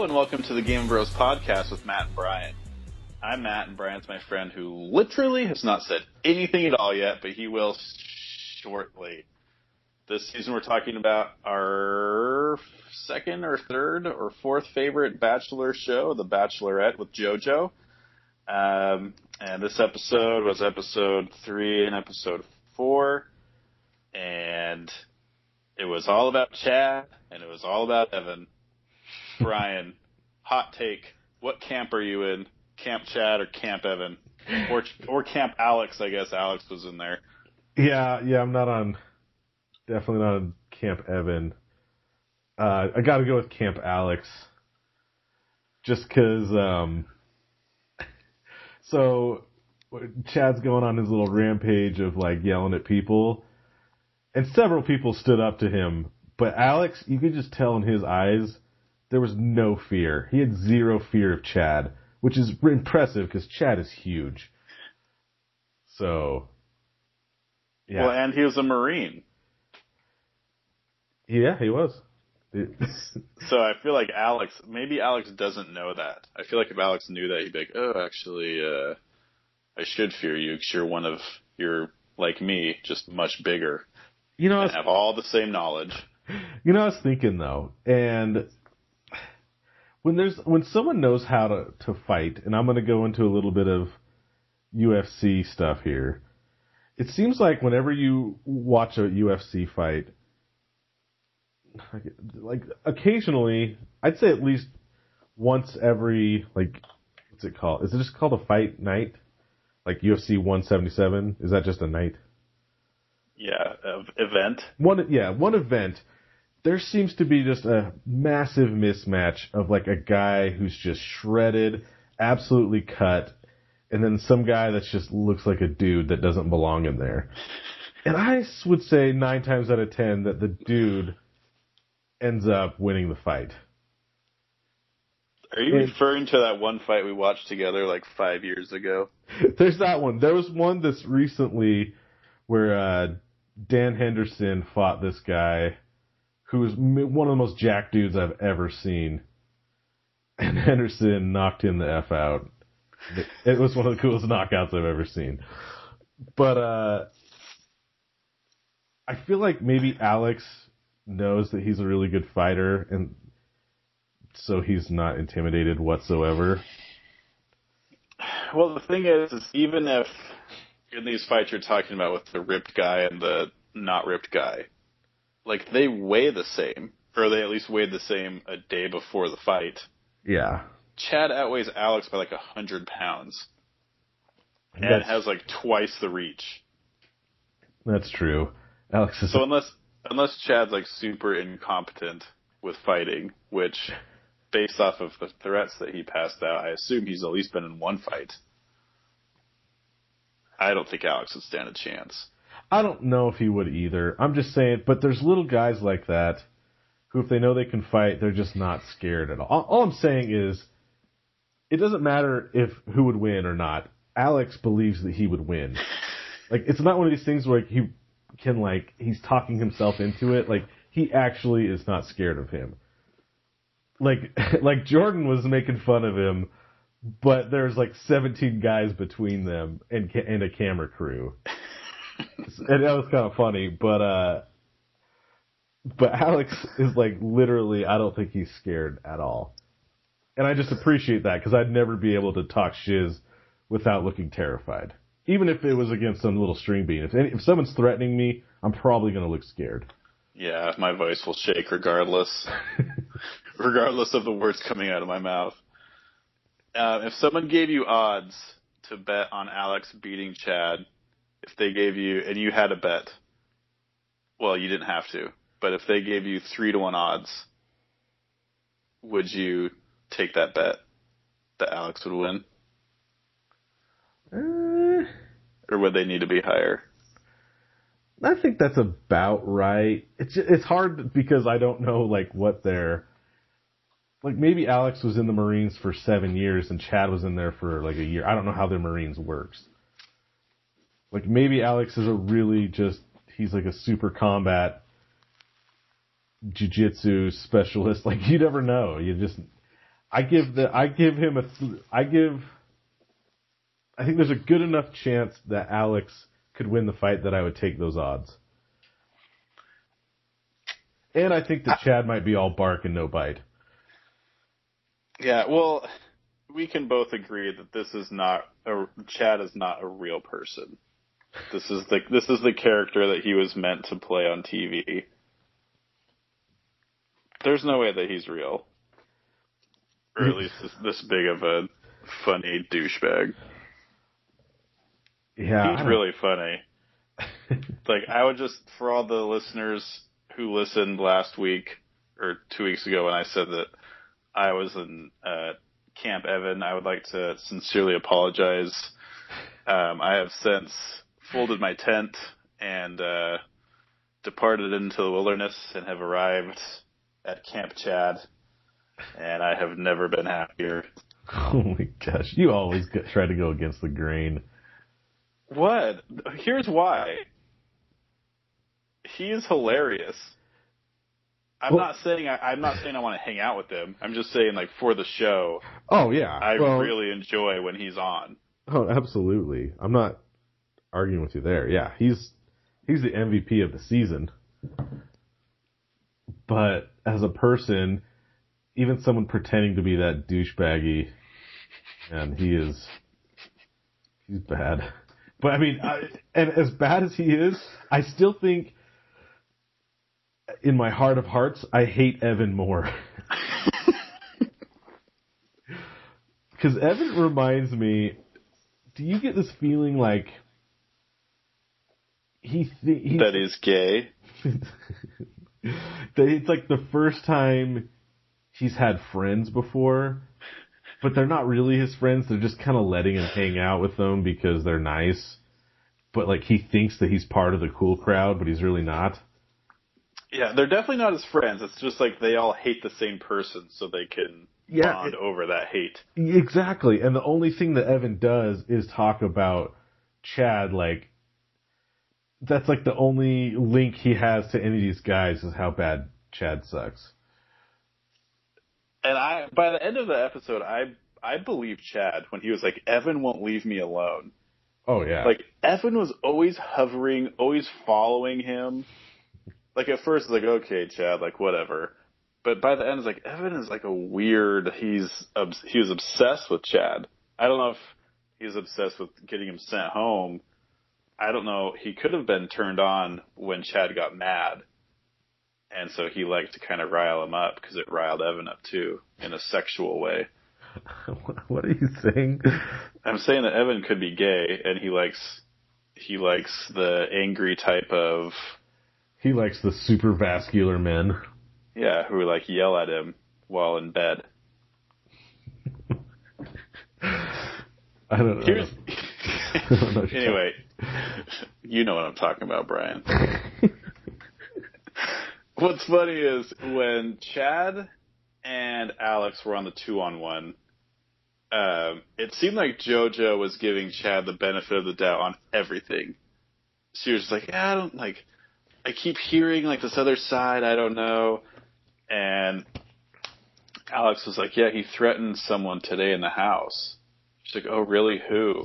And welcome to the Game Bros podcast with Matt and Brian. I'm Matt and Brian's my friend who literally has not said anything at all yet, but he will shortly. This season we're talking about our second or third or fourth favorite Bachelor show, The Bachelorette with JoJo. Um, and this episode was episode three and episode four. And it was all about Chad and it was all about Evan. Brian, hot take. What camp are you in? Camp Chad or Camp Evan? Or, or Camp Alex, I guess Alex was in there. Yeah, yeah, I'm not on, definitely not on Camp Evan. Uh, I gotta go with Camp Alex. Just cause, um, so Chad's going on his little rampage of like yelling at people, and several people stood up to him, but Alex, you could just tell in his eyes, there was no fear. He had zero fear of Chad, which is impressive because Chad is huge. So, yeah. Well, and he was a Marine. Yeah, he was. so I feel like Alex, maybe Alex doesn't know that. I feel like if Alex knew that, he'd be like, oh, actually, uh, I should fear you because you're one of, you're like me, just much bigger. You know, and have all the same knowledge. You know, I was thinking though, and when there's when someone knows how to to fight, and I'm going to go into a little bit of UFC stuff here. It seems like whenever you watch a UFC fight, like occasionally, I'd say at least once every like what's it called? Is it just called a fight night? Like UFC 177? Is that just a night? Yeah, event. One yeah, one event there seems to be just a massive mismatch of like a guy who's just shredded, absolutely cut, and then some guy that just looks like a dude that doesn't belong in there. And I would say nine times out of ten that the dude ends up winning the fight. Are you and, referring to that one fight we watched together like five years ago? There's that one. There was one that's recently where uh, Dan Henderson fought this guy who is one of the most jack dudes I've ever seen. And Henderson knocked him the F out. It was one of the coolest knockouts I've ever seen. But, uh, I feel like maybe Alex knows that he's a really good fighter and so he's not intimidated whatsoever. Well, the thing is, is even if in these fights you're talking about with the ripped guy and the not ripped guy, like they weigh the same, or they at least weighed the same a day before the fight. Yeah. Chad outweighs Alex by like a hundred pounds, and That's, has like twice the reach. That's true. Alex is so unless unless Chad's like super incompetent with fighting, which based off of the threats that he passed out, I assume he's at least been in one fight. I don't think Alex would stand a chance. I don't know if he would either. I'm just saying, but there's little guys like that who, if they know they can fight, they're just not scared at all. All, all I'm saying is, it doesn't matter if who would win or not. Alex believes that he would win. Like, it's not one of these things where he can like he's talking himself into it. Like, he actually is not scared of him. Like, like Jordan was making fun of him, but there's like 17 guys between them and and a camera crew and that was kind of funny, but uh, but Alex is like literally, I don't think he's scared at all, and I just appreciate that because I'd never be able to talk shiz without looking terrified, even if it was against some little string bean. If any, if someone's threatening me, I'm probably gonna look scared. Yeah, my voice will shake regardless, regardless of the words coming out of my mouth. Uh, if someone gave you odds to bet on Alex beating Chad, if they gave you, and you had a bet, well, you didn't have to, but if they gave you three to one odds, would you take that bet that Alex would win? Uh, or would they need to be higher? I think that's about right. It's it's hard because I don't know like what their like maybe Alex was in the Marines for seven years and Chad was in there for like a year. I don't know how their Marines works. Like maybe Alex is a really just he's like a super combat jujitsu specialist. Like you never know. You just I give the I give him a I give I think there's a good enough chance that Alex could win the fight that I would take those odds. And I think that Chad might be all bark and no bite. Yeah, well, we can both agree that this is not a Chad is not a real person. This is the this is the character that he was meant to play on TV. There's no way that he's real, or at least this, this big of a funny douchebag. Yeah, He's really funny. like I would just for all the listeners who listened last week or two weeks ago when I said that I was in uh, Camp Evan, I would like to sincerely apologize. Um, I have since folded my tent and uh, departed into the wilderness and have arrived at Camp Chad, and I have never been happier. Oh my gosh, you always try to go against the grain. What? Here's why. He is hilarious. I'm Well- not saying I, I'm not saying I want to hang out with him. I'm just saying like for the show, Oh yeah, I well, really enjoy when he's on. Oh, absolutely. I'm not arguing with you there. Yeah, he's he's the MVP of the season. But as a person, even someone pretending to be that douchebaggy, and he is he's bad. But I mean, I, and as bad as he is, I still think in my heart of hearts, I hate Evan more. Because Evan reminds me. Do you get this feeling like he th- he That gay. that it's like the first time he's had friends before, but they're not really his friends. They're just kind of letting him hang out with them because they're nice. But like he thinks that he's part of the cool crowd, but he's really not. Yeah, they're definitely not his friends. It's just like they all hate the same person, so they can Yeah, bond it- over that hate. Exactly. And the only thing that Evan does is talk about Chad like that's like the only link he has to any of these guys is how bad Chad sucks. And I, by the end of the episode, I I believe Chad when he was like, "Evan won't leave me alone." Oh yeah. Like Evan was always hovering, always following him. Like at first, it's like okay, Chad, like whatever. But by the end, it's like Evan is like a weird. He's he was obsessed with Chad. I don't know if he's obsessed with getting him sent home. I don't know. He could have been turned on when Chad got mad, and so he liked to kind of rile him up because it riled Evan up too in a sexual way. what are you saying? I'm saying that Evan could be gay, and he likes he likes the angry type of He likes the super vascular men. yeah who like yell at him while in bed. I don't know. Here's I don't know. anyway, you know what I'm talking about, Brian. What's funny is when Chad and Alex were on the two on one, um, it seemed like JoJo was giving Chad the benefit of the doubt on everything. She was like, yeah, I don't like, I keep hearing like this other side, I don't know. And Alex was like, yeah, he threatened someone today in the house. She's like, oh, really? Who?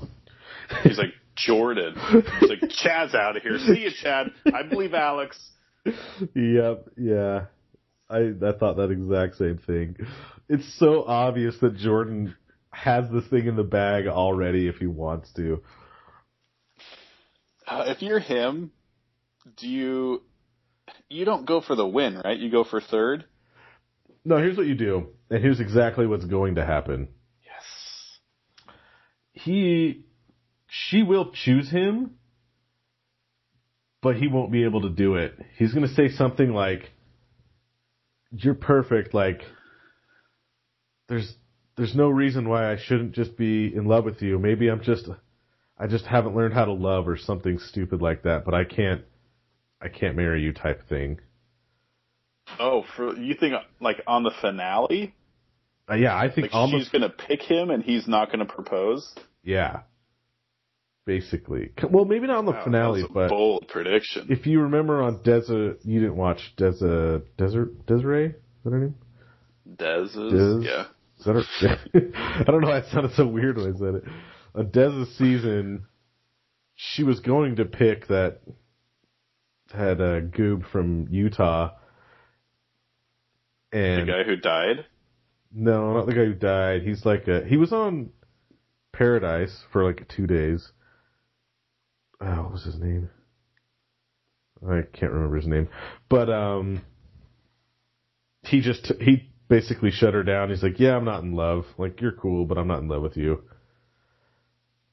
He's like, Jordan. He's like, Chad's out of here. See you, Chad. I believe Alex. Yep, yeah. I I thought that exact same thing. It's so obvious that Jordan has this thing in the bag already if he wants to. Uh, if you're him, do you, you don't go for the win, right? You go for third? No, here's what you do, and here's exactly what's going to happen. Yes. He she will choose him, but he won't be able to do it. He's going to say something like you're perfect like there's there's no reason why I shouldn't just be in love with you. Maybe I'm just I just haven't learned how to love or something stupid like that, but I can't I can't marry you type thing. Oh, for you think like on the finale, Uh, yeah, I think like almost she's gonna pick him and he's not gonna propose? yeah. Basically. Well, maybe not on the Wow, finale, that was a but bold prediction. if you remember on Desa, you didn't watch Desa Desert Desiree. Is that her name? Is Des? yeah. that a, I don't know why it sounded so weird when I said it. A Dez's season, she was going to pick that had a goob from Utah. And The guy who died? no, not the guy who died. He's like a he was on Paradise for like two days. Oh, what was his name? I can't remember his name, but um, he just he basically shut her down. He's like, "Yeah, I'm not in love. Like, you're cool, but I'm not in love with you."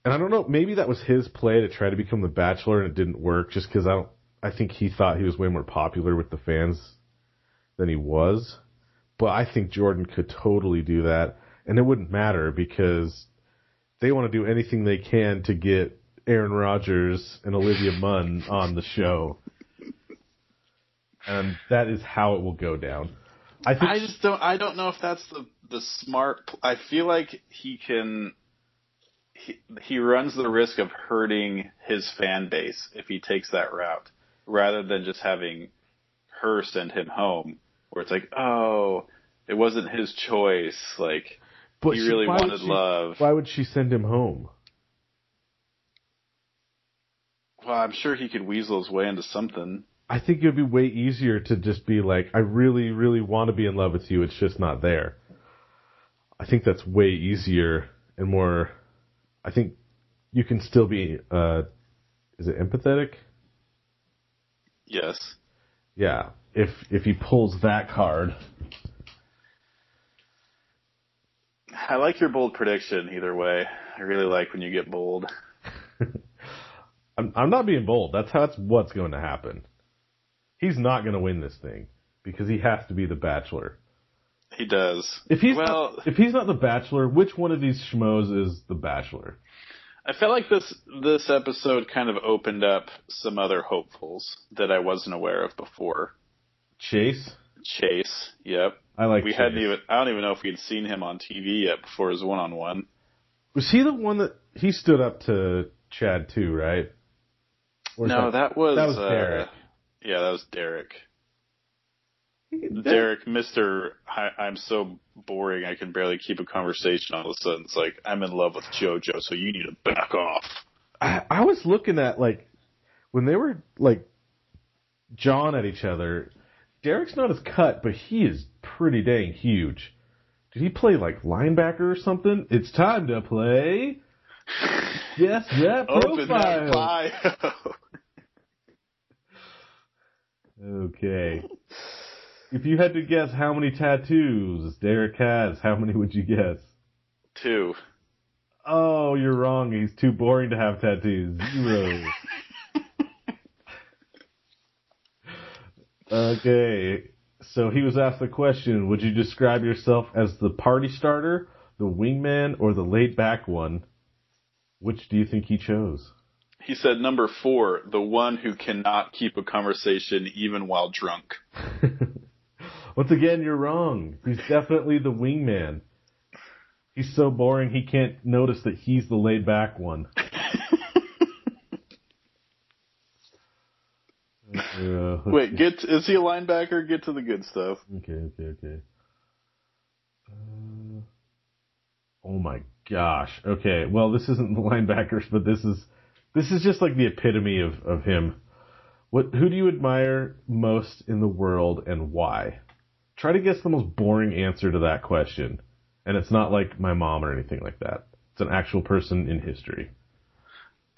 And I don't know. Maybe that was his play to try to become the Bachelor, and it didn't work. Just because I don't. I think he thought he was way more popular with the fans than he was. But I think Jordan could totally do that, and it wouldn't matter because they want to do anything they can to get Aaron Rodgers and Olivia Munn on the show. And that is how it will go down. I think I just don't. I don't know if that's the the smart. I feel like he can. He, he runs the risk of hurting his fan base if he takes that route, rather than just having her send him home, where it's like, oh, it wasn't his choice. Like but he really wanted she- love. Why would she send him home? Well, I'm sure he could weasel his way into something. I think it would be way easier to just be like, I really, really want to be in love with you. It's just not there. I think that's way easier and more. I think you can still be. uh Is it empathetic? Yes. Yeah. If if he pulls that card, I like your bold prediction either way. I really like when you get bold. I'm I'm not being bold. That's how that's what's going to happen. He's not going to win this thing because he has to be the Bachelor. He does. If he's well, not, if he's not the Bachelor, which one of these schmoes is the Bachelor? I felt like this this episode kind of opened up some other hopefuls that I wasn't aware of before. Chase. Chase, yep. I like. we Chase. hadn't even I don't even know if we'd seen him on TV yet before his one on one. Was he the one that he stood up to Chad too? Right? Or No, that was that was uh, Derek. Yeah, that was Derek. that- Derek, Mister, I'm so boring. I can barely keep a conversation. All of a sudden, it's like I'm in love with JoJo, so you need to back off. I, I was looking at like when they were like John at each other. Derek's not as cut, but he is pretty dang huge. Did he play like linebacker or something? It's time to play. Yes, that Open that profile. bio. Okay. If you had to guess how many tattoos Derek has, how many would you guess? Two. Oh, you're wrong. He's too boring to have tattoos. Zero. okay. So he was asked the question, would you describe yourself as the party starter, the wingman, or the laid back one? Which do you think he chose? He said number four, the one who cannot keep a conversation even while drunk. Once again, you're wrong. He's definitely the wingman. He's so boring he can't notice that he's the laid back one. Uh, Wait, get is he a linebacker? Get to the good stuff. Okay, okay, okay. Uh, oh my gosh. Okay, well, this isn't the linebackers, but this is this is just like the epitome of of him. What? Who do you admire most in the world, and why? Try to guess the most boring answer to that question, and it's not like my mom or anything like that. It's an actual person in history.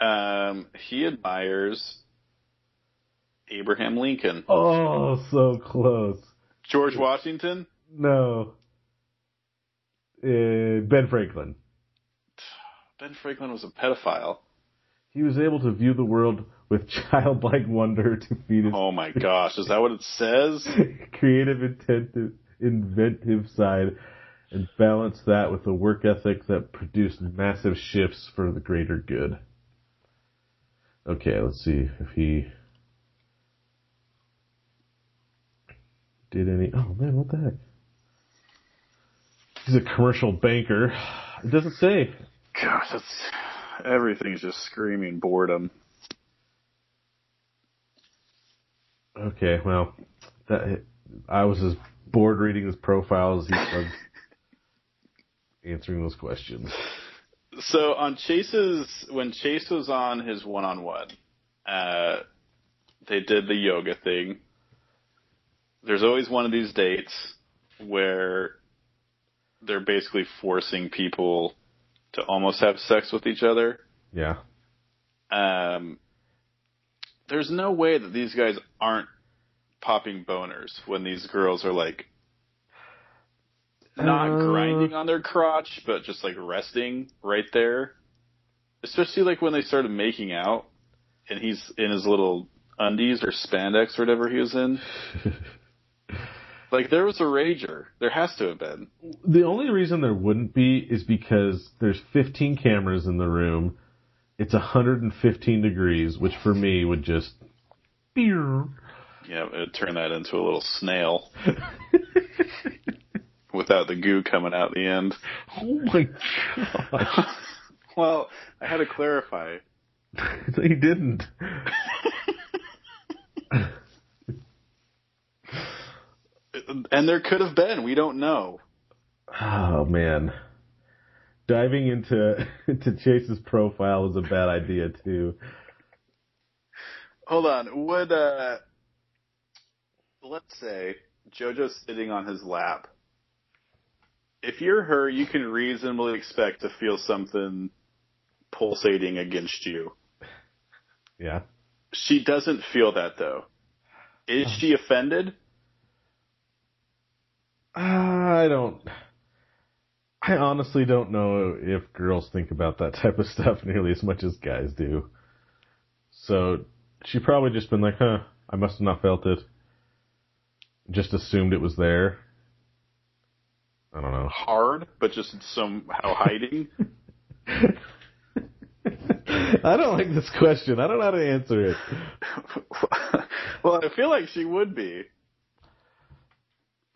Um, he admires Abraham Lincoln. Oh, so close. George Washington? No. Uh, ben Franklin. Ben Franklin was a pedophile. He was able to view the world with childlike wonder to feed his Oh my gosh, is that what it says? creative, inventive, inventive side and balance that with a work ethic that produced massive shifts for the greater good. Okay, let's see if he did any. Oh man, what the heck? He's a commercial banker. It doesn't say. Gosh, that's everything's just screaming boredom. Okay, well, that I was as bored reading his profile as he was. answering those questions. So on Chase's when Chase was on his one on one, uh they did the yoga thing. There's always one of these dates where they're basically forcing people to almost have sex with each other. Yeah. Um there's no way that these guys aren't popping boners when these girls are like not Uh, grinding on their crotch, but just like resting right there. Especially like when they started making out and he's in his little undies or spandex or whatever he was in. Like there was a rager. There has to have been. The only reason there wouldn't be is because there's 15 cameras in the room. It's 115 degrees, which for me would just. Yeah, it would turn that into a little snail without the goo coming out the end. Oh my gosh. well, I had to clarify. he didn't. And there could have been. We don't know. Oh man. Diving into into Chase's profile was a bad idea too. Hold on. Would uh let's say JoJo's sitting on his lap. If you're her, you can reasonably expect to feel something pulsating against you. Yeah. She doesn't feel that though. Is she offended? Ah, I don't. I honestly don't know if girls think about that type of stuff nearly as much as guys do. So she probably just been like, huh, I must have not felt it. Just assumed it was there. I don't know. Hard, but just somehow hiding? I don't like this question. I don't know how to answer it. well, I feel like she would be.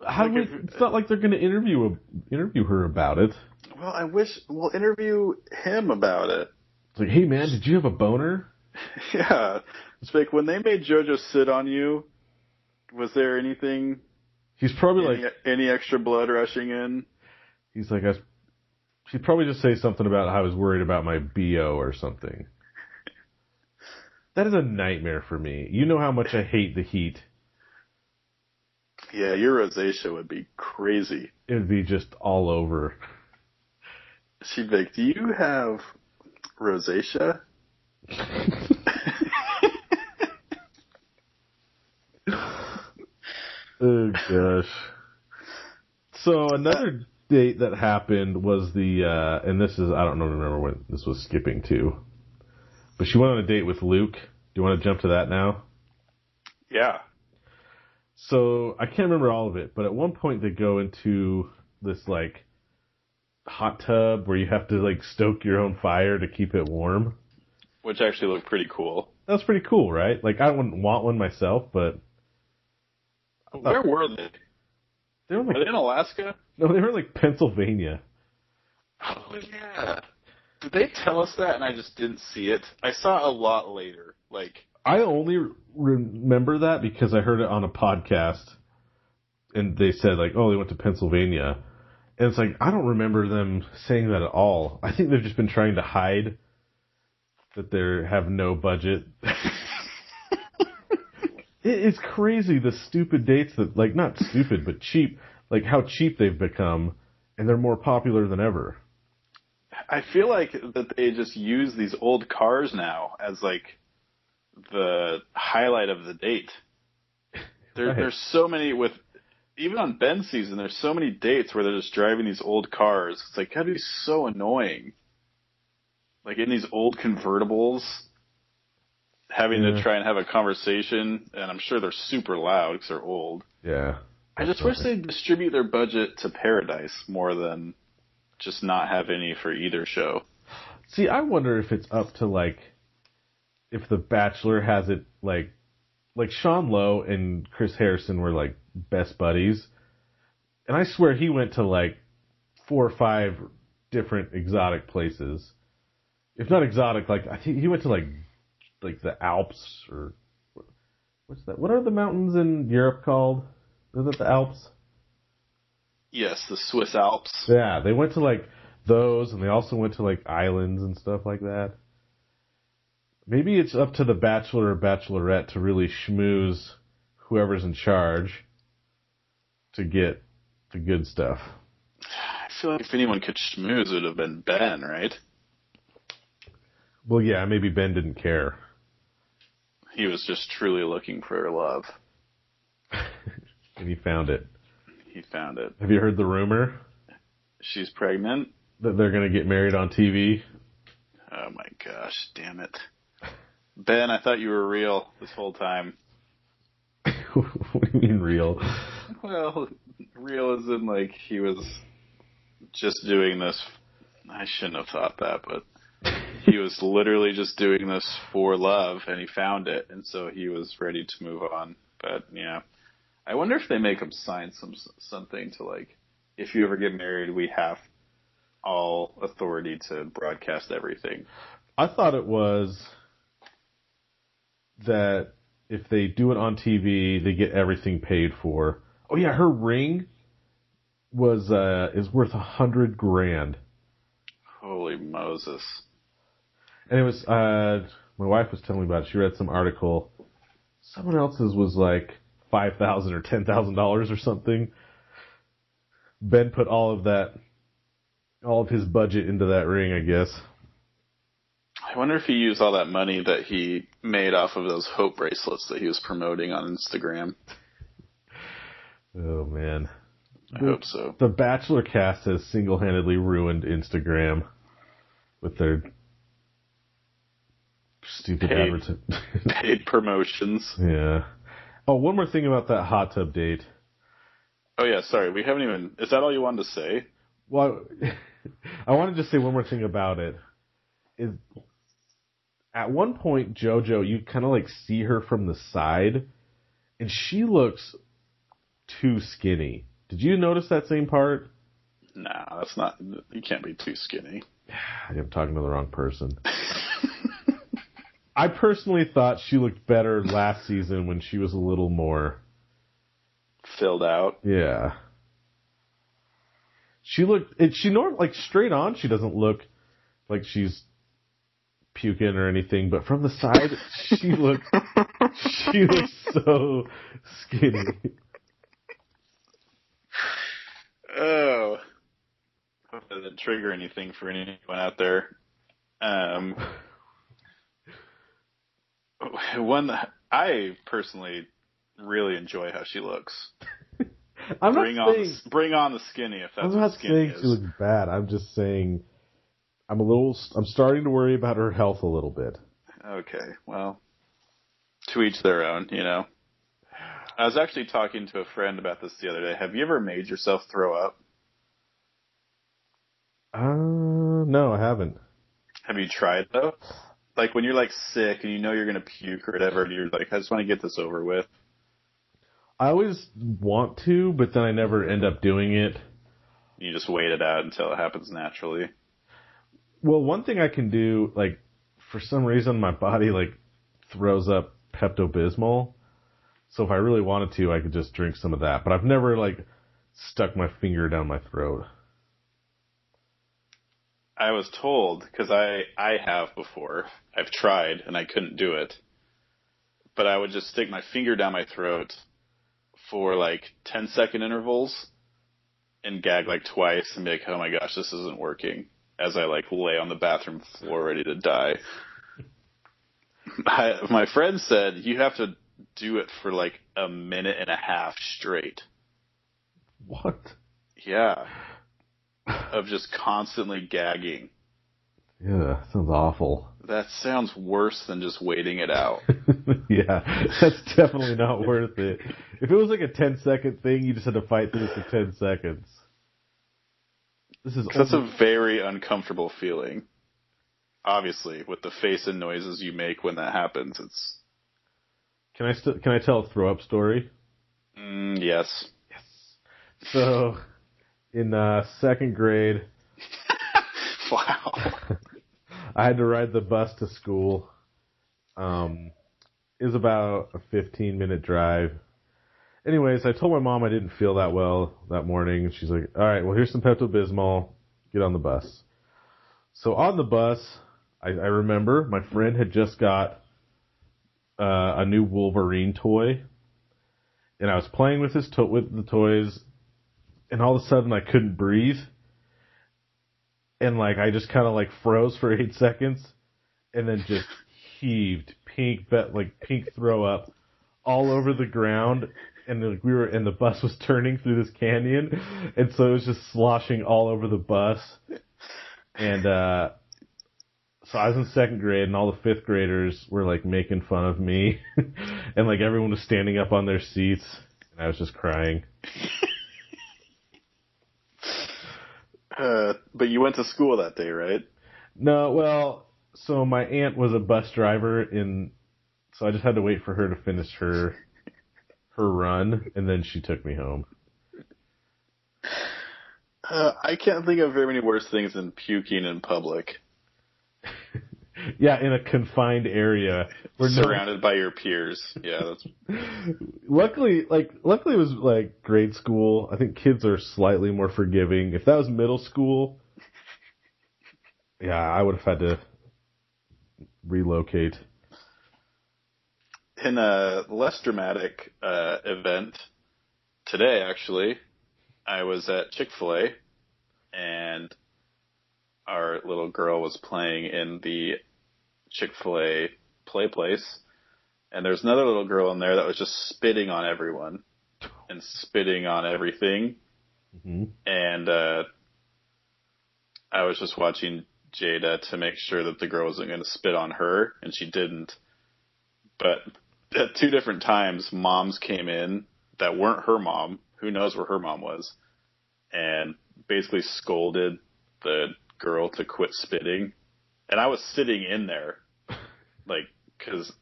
How Like we, if- it's not like they're going to interview interview her about it. Well, I wish we'll interview him about it. It's like, hey man, did you have a boner? Yeah. It's like when they made JoJo sit on you, was there anything He's probably any, like, any extra blood rushing in? he's like, I, she'd probably just say something about how I was worried about my bo or something. That is a nightmare for me. You know how much I hate the heat. Yeah, your rosacea would be crazy. It would be just all over. She'd be like, "Do you have rosacea?" Oh gosh. So another date that happened was the uh and this is I don't know remember when this was skipping to. But she went on a date with Luke. Do you want to jump to that now? Yeah. So I can't remember all of it, but at one point they go into this like hot tub where you have to like stoke your own fire to keep it warm. Which actually looked pretty cool. That's pretty cool, right? Like I wouldn't want one myself, but Where were they? they were Are they in Alaska? no, they were like Pennsylvania. Oh yeah. Did they tell us that and I just didn't see it? I saw a lot later. Like, I only remember that because I heard it on a podcast, and they said like, "Oh, they went to Pennsylvania," and it's like I don't remember them saying that at all. I think they've just been trying to hide that they have no budget. it is crazy the stupid dates that like not stupid but cheap, like how cheap they've become, and they're more popular than ever. I feel like that they just use these old cars now as like the highlight of the date. There, Right. There's so many with even on Ben's season. There's so many dates where they're just driving these old cars. It's like gotta be so annoying. Like in these old convertibles, having Yeah. to try and have a conversation, and I'm sure they're super loud because they're old. Yeah. I just wish they'd distribute their budget to Paradise more than just not have any for either show. See, I wonder if it's up to like if The Bachelor has it like like Sean Lowe and Chris Harrison were like best buddies. And I swear he went to like four or five different exotic places. If not exotic, like I think he went to like like the Alps or what's that? What are the mountains in Europe called? Is it the Alps? Yes, the Swiss Alps. Yeah, they went to like those, and they also went to like islands and stuff like that. Maybe it's up to the bachelor or bachelorette to really schmooze whoever's in charge to get the good stuff. I feel like if anyone could schmooze, it would have been Ben, right? Well, yeah, maybe Ben didn't care. He was just truly looking for love. and he found it. He found it. Have you heard the rumor She's pregnant? that they're going to get married on TV? Oh my gosh, damn it. Ben, I thought you were real this whole time. what do you mean real? Well, real as in like he was just doing this. I shouldn't have thought that, but he was literally just doing this for love, and he found it, and so he was ready to move on. But yeah, I wonder if they make him sign some something to like, if you ever get married, we have all authority to broadcast everything. I thought it was that if they do it on TV, they get everything paid for. Oh yeah, her ring was uh is worth a hundred grand. Holy Moses! And it was uh my wife was telling me about it. She read some article. Someone else's was like five thousand or ten thousand dollars or something. Ben put all of that all of his budget into that ring, I guess. I wonder if he used all that money that he made off of those hope bracelets that he was promoting on Instagram. Oh man. I hope so. The Bachelor cast has single-handedly ruined Instagram with their stupid Paid. advertising. Paid promotions. yeah. Oh, one more thing about that hot tub date. Oh yeah, sorry, we haven't even. Is that all you wanted to say? Well, I wanted to say one more thing about it. Is at one point JoJo, you kind of like see her from the side, and she looks too skinny. Did you notice that same part? Nah, that's not. You can't be too skinny. I'm talking to the wrong person. I personally thought she looked better last season when she was a little more. Filled out. Yeah. She looked. She norm like straight on. She doesn't look like she's puking or anything, but from the side, she looks. she looks so skinny. Oh. Hope that didn't trigger anything for anyone out there. Um. One, I personally really enjoy how she looks. I'm bring not on, saying. the, bring on the skinny if that's I'm what not saying is. she looks bad. I'm just saying. I'm a little. I'm starting to worry about her health a little bit. Okay, well, to each their own, you know. I was actually talking to a friend about this the other day. Have you ever made yourself throw up? Uh, no, I haven't. Have you tried though? Like when you're like sick and you know you're gonna puke or whatever, and you're like, I just want to get this over with. I always want to, but then I never end up doing it. You just wait it out until it happens naturally. Well, one thing I can do, like, for some reason my body, like, throws up Pepto Bismol. So if I really wanted to, I could just drink some of that. But I've never, like, stuck my finger down my throat. I was told because I I have before. I've tried and I couldn't do it. But I would just stick my finger down my throat for like 10 second intervals and gag like twice and be like, "Oh my gosh, this isn't working." As I like lay on the bathroom floor ready to die. I, my friend said you have to do it for like a minute and a half straight. What? Yeah. Of just constantly gagging. Yeah, sounds awful. That sounds worse than just waiting it out. yeah, that's definitely not worth it. If it was like a 10 second thing, you just had to fight through it for 10 seconds. This is That's a very uncomfortable feeling. Obviously, with the face and noises you make when that happens, it's Can I still can I tell a throw up story? mm, yes. So, in uh, second grade, wow. I had to ride the bus to school. Um, it was about a 15 minute drive. Anyways, I told my mom I didn't feel that well that morning, and she's like, "All right, well here's some Pepto Bismol. get on the bus. So on the bus, I, I remember my friend had just got uh, a new Wolverine toy, and I was playing with his to- with the toys, and all of a sudden I couldn't breathe, and like I just kind of like froze for eight seconds, and then just heaved pink, bet like pink throw up all over the ground, and like we were and the bus was turning through this canyon, and so it was just sloshing all over the bus, and uh so I was in second grade, and all the fifth graders were like making fun of me, and like everyone was standing up on their seats, and I was just crying. Uh, but you went to school that day, right? No, well, so my aunt was a bus driver in, so I just had to wait for her to finish her her run, and then she took me home. Uh, I can't think of very many worse things than puking in public, Yeah, in a confined area we're surrounded by your peers. Yeah, that's luckily, like, luckily it was like grade school. I think kids are slightly more forgiving. If that was middle school, yeah, I would have had to relocate. In a less dramatic uh, event today. Actually, I was at Chick Fil A, and our little girl was playing in the Chick Fil A play place, and there's another little girl in there that was just spitting on everyone and spitting on everything. hmm And uh, I was just watching Jada to make sure that the girl wasn't going to spit on her, and she didn't. But at two different times, moms came in that weren't her mom. Who knows where her mom was? And basically scolded the girl to quit spitting. And I was sitting in there, like, because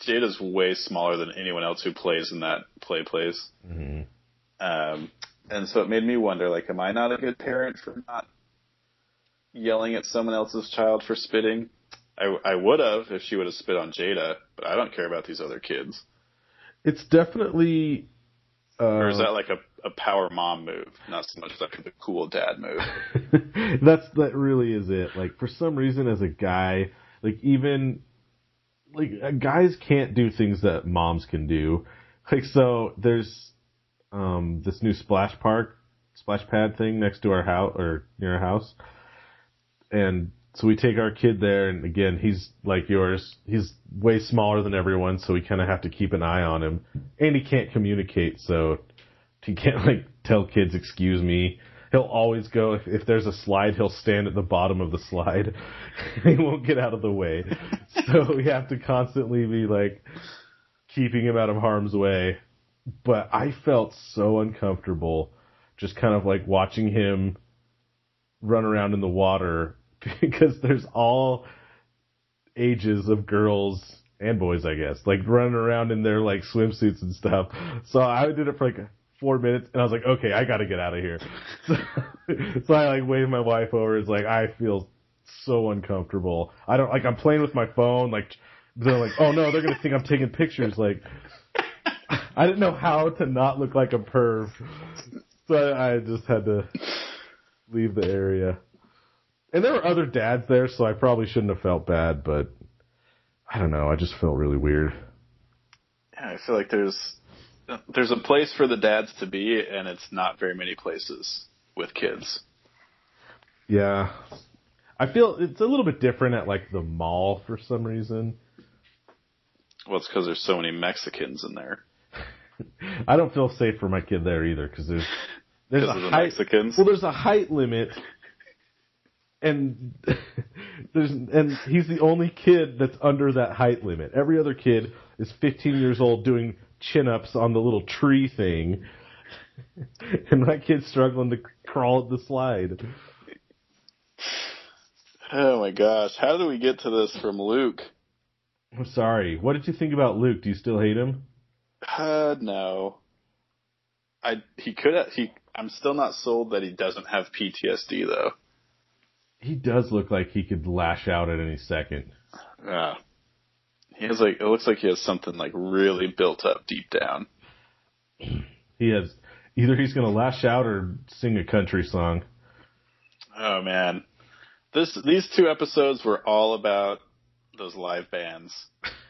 Jada's way smaller than anyone else who plays in that play place. hmm Um, and so it made me wonder, like, am I not a good parent for not yelling at someone else's child for spitting? I, I would have if she would have spit on Jada, but I don't care about these other kids. It's definitely. Uh, Or is that like a, a power mom move, not so much like the cool dad move? That's that really is it. Like for some reason, as a guy, like even like uh, guys can't do things that moms can do. Like so, there's um this new splash park, splash pad thing next to our house or near our house, and so we take our kid there, and again, he's like yours. He's way smaller than everyone, so we kind of have to keep an eye on him, and he can't communicate, so he can't like tell kids, "Excuse me." He'll always go if, if there's a slide, he'll stand at the bottom of the slide. he won't get out of the way. so we have to constantly be like keeping him out of harm's way. But I felt so uncomfortable just kind of like watching him run around in the water because there's all ages of girls and boys, I guess, like running around in their like swimsuits and stuff. So I did it for like four minutes and I was like, okay, I gotta get out of here. So, so I like waved my wife over. It's like, I feel so uncomfortable. I don't like, I'm playing with my phone. Like, they're like, oh no, they're gonna think I'm taking pictures. Like, I didn't know how to not look like a perv. So I just had to leave the area. And there were other dads there, so I probably shouldn't have felt bad, but I don't know. I just felt really weird. Yeah, I feel like there's there's a place for the dads to be, and it's not very many places with kids. Yeah. I feel it's a little bit different at like the mall for some reason. Well, it's because there's so many Mexicans in there. I don't feel safe for my kid there either because there's there's a the height Mexicans. well there's a height limit and there's and he's the only kid that's under that height limit. Every other kid is 15 years old doing chin-ups on the little tree thing. And my kid's struggling to crawl up the slide. Oh my gosh, how did we get to this from Luke? I'm sorry. What did you think about Luke? Do you still hate him? Uh, no. I he could he. I'm still not sold that he doesn't have PTSD though. He does look like he could lash out at any second. Yeah. He has like it looks like he has something like really built up deep down. He has either he's going to lash out or sing a country song. Oh man, this these two episodes were all about those live bands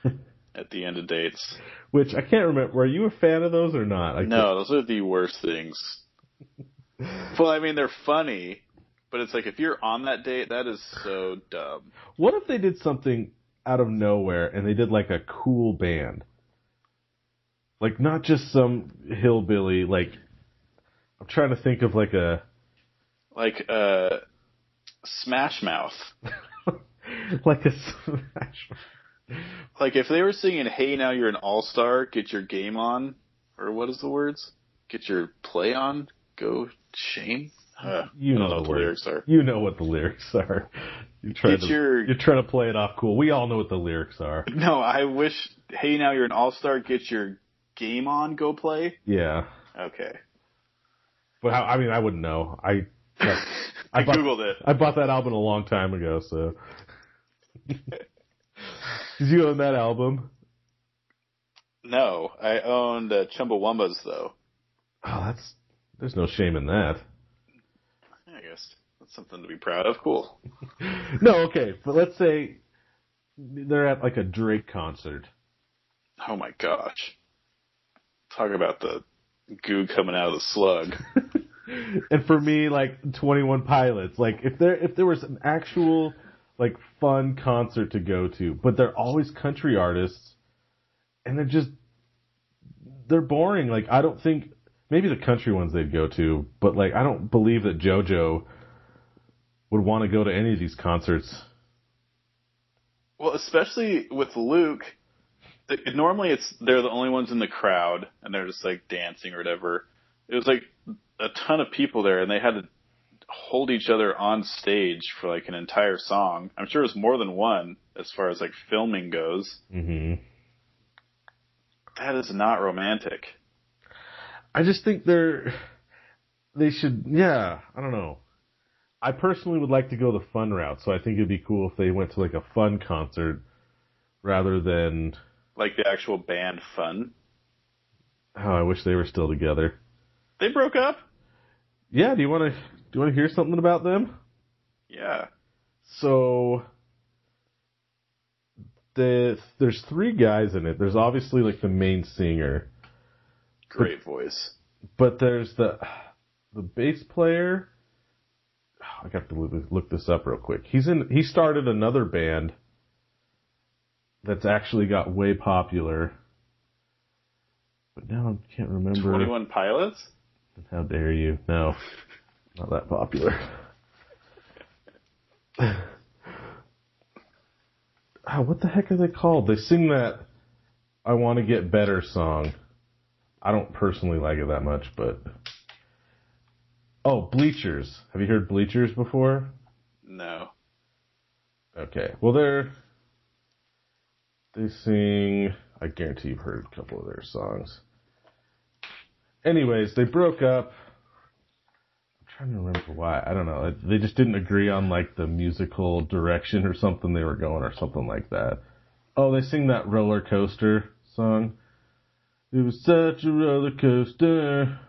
at the end of dates. Which I can't remember. Were you a fan of those or not? I No, those are the worst things. well, I mean they're funny, but it's like if you're on that date, that is so dumb. What if they did something out of nowhere and they did like a cool band? Like not just some hillbilly. Like I'm trying to think of like a Like uh, a Smash Mouth. like a smash. Like if they were singing "Hey Now You're an All Star, Get Your Game On," or what is the words? Get your play on, go Shane. Uh, You know know what the lyrics are. You know what the lyrics are. You're trying to your- you're trying to play it off cool. We all know what the lyrics are. No, I wish. Hey, now you're an all star. Get your game on. Go play. Yeah. Okay. But I, I mean, I wouldn't know. I I, I bought- googled it. I bought that album a long time ago, so. Did you own that album? No, I owned uh, Chumbawambas though. Oh, that's there's no shame in that. I guess that's something to be proud of. Cool. No, okay, but let's say they're at like a Drake concert. Oh my gosh. Talk about the goo coming out of the slug. and for me, like Twenty One Pilots, like if there if there was an actual like fun concert to go to, but they're always country artists, and they're just they're boring. Like I don't think maybe the country ones they'd go to, but like I don't believe that JoJo would want to go to any of these concerts. Well, especially with Luke, normally it's they're the only ones in the crowd and they're just like dancing or whatever. It was like a ton of people there and they had to hold each other on stage for like an entire song. I'm sure it was more than one as far as like filming goes. hmm That is not romantic. I just think they're they should yeah, I don't know. I personally would like to go the fun route, so I think it'd be cool if they went to like a fun concert rather than Like the actual band fun. oh, I wish they were still together. They broke up? Yeah, do you want to do you want to hear something about them? Yeah. So the there's three guys in it. There's obviously like the main singer, Great voice. but there's the the bass player. I got to look- this up real quick. He's in. He started another band that's actually got way popular, but now I can't remember. 21 Pilots? How dare you? No, not that popular. Ah, what the heck are they called? They sing that "I Want to Get Better" song. I don't personally like it that much, but oh, Bleachers. Have you heard Bleachers before? No. Okay, well they're they sing. I guarantee you've heard a couple of their songs. Anyways, they broke up. I'm trying to remember why. I don't know. They just didn't agree on like the musical direction or something they were going or something like that. Oh, they sing that roller coaster song. It was such a roller coaster.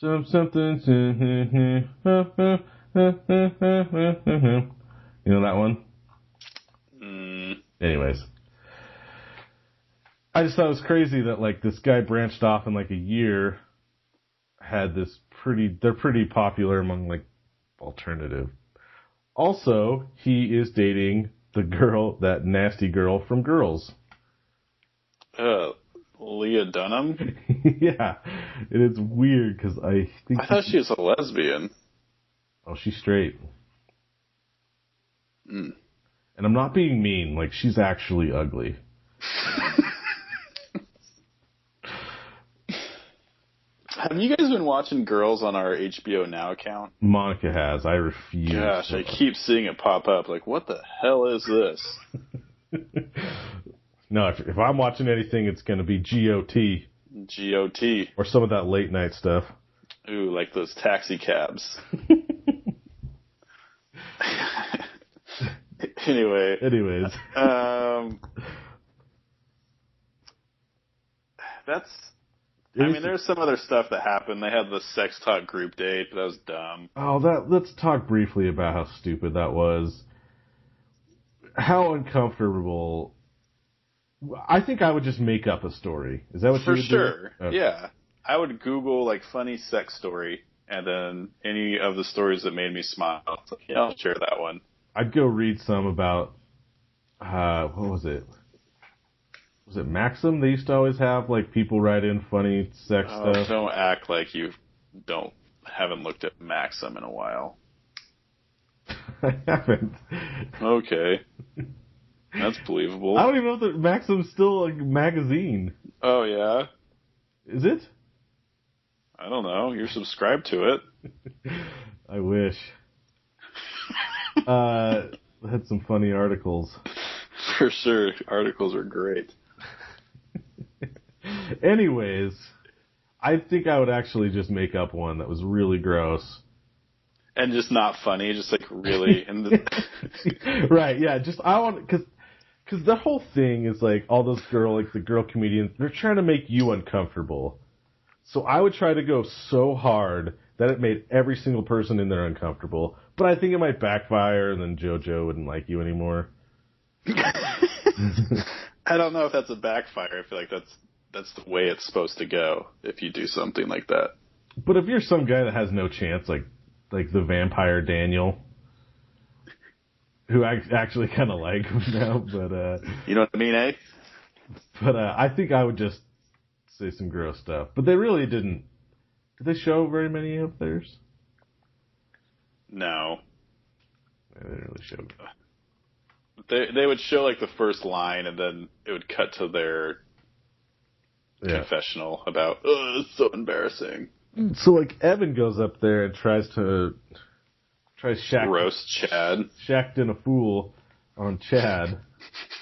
Some something. You know that one? Mm, Anyways. I just thought it was crazy that like this guy branched off in like a year had this pretty they're pretty popular among like alternative. Also, he is dating the girl that nasty girl from Girls. uh, Lena Dunham? yeah. It is weird cuz I think I thought she was a lesbian. Oh, she's straight. Mm. And I'm not being mean, like she's actually ugly. Have you guys been watching Girls on our HBO Now account? Monica has. I refuse. Gosh, I keep seeing it pop up. Like, what the hell is this? No, if, if I'm watching anything, it's going to be GOT GOT. or some of that late night stuff. Ooh, like those taxi cabs. anyway, Anyways, um, that's I mean, there's some other stuff that happened. They had the sex talk group date, but that was dumb. Oh, that let's talk briefly about how stupid that was. How uncomfortable. I think I would just make up a story. Is that what For you would sure. do? Okay. Yeah. I would Google like funny sex story and then any of the stories that made me smile. Like, yeah, I'll share that one. I'd go read some about uh what was it? Was it Maxim? They used to always have like people write in funny sex Oh, stuff. don't act like you don't haven't looked at Maxim in a while. I haven't. Okay. That's believable. I don't even know if the Maxim's still a magazine. Oh yeah. Is it? I don't know. You're subscribed to it. I wish. uh, had some funny articles. For sure. Articles are great. Anyways, I think I would actually just make up one that was really gross. And just not funny, just like really in the right? Yeah. Just I want because because the whole thing is like all those girl like the girl comedians they're trying to make you uncomfortable. So I would try to go so hard that it made every single person in there uncomfortable. But I think it might backfire, and then JoJo wouldn't like you anymore. I don't know if that's a backfire. I feel like that's that's the way it's supposed to go if you do something like that. But if you're some guy that has no chance, like like the vampire Daniel, who I actually kind of like him now, but uh, You know what I mean, eh? but uh, I think I would just say some gross stuff. But they really didn't. Did they show very many of theirs? No. They didn't really show. They they would show like the first line and then it would cut to their Yeah. confessional about oh it's so embarrassing. So like Evan goes up there and tries to tries Shaq Roast Chad. shacked in a fool on Chad.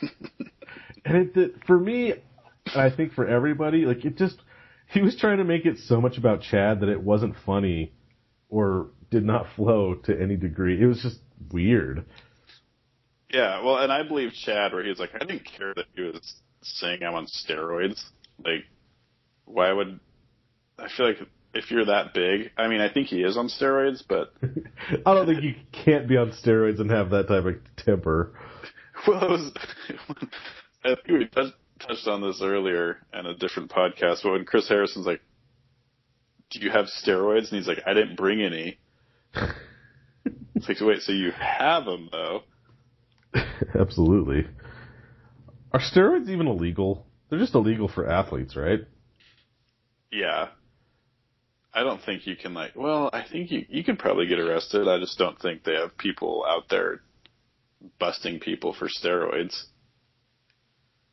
and it for me, and I think for everybody, like it just, he was trying to make it so much about Chad that it wasn't funny or did not flow to any degree. It was just weird. Yeah, well, and I believe Chad where he was like, I didn't care that he was saying I'm on steroids. Like, why would I feel like if you're that big? I mean, I think he is on steroids, but I don't think you can't be on steroids and have that type of temper. well, it was. I think we touched, touched on this earlier in a different podcast, but when Chris Harrison's like, "Do you have steroids?" and he's like, "I didn't bring any." It's like, wait, so you have them though? Absolutely. Are steroids even illegal? They're just illegal for athletes, right? Yeah. I don't think you can like. Well, I think you you could probably get arrested. I just don't think they have people out there busting people for steroids,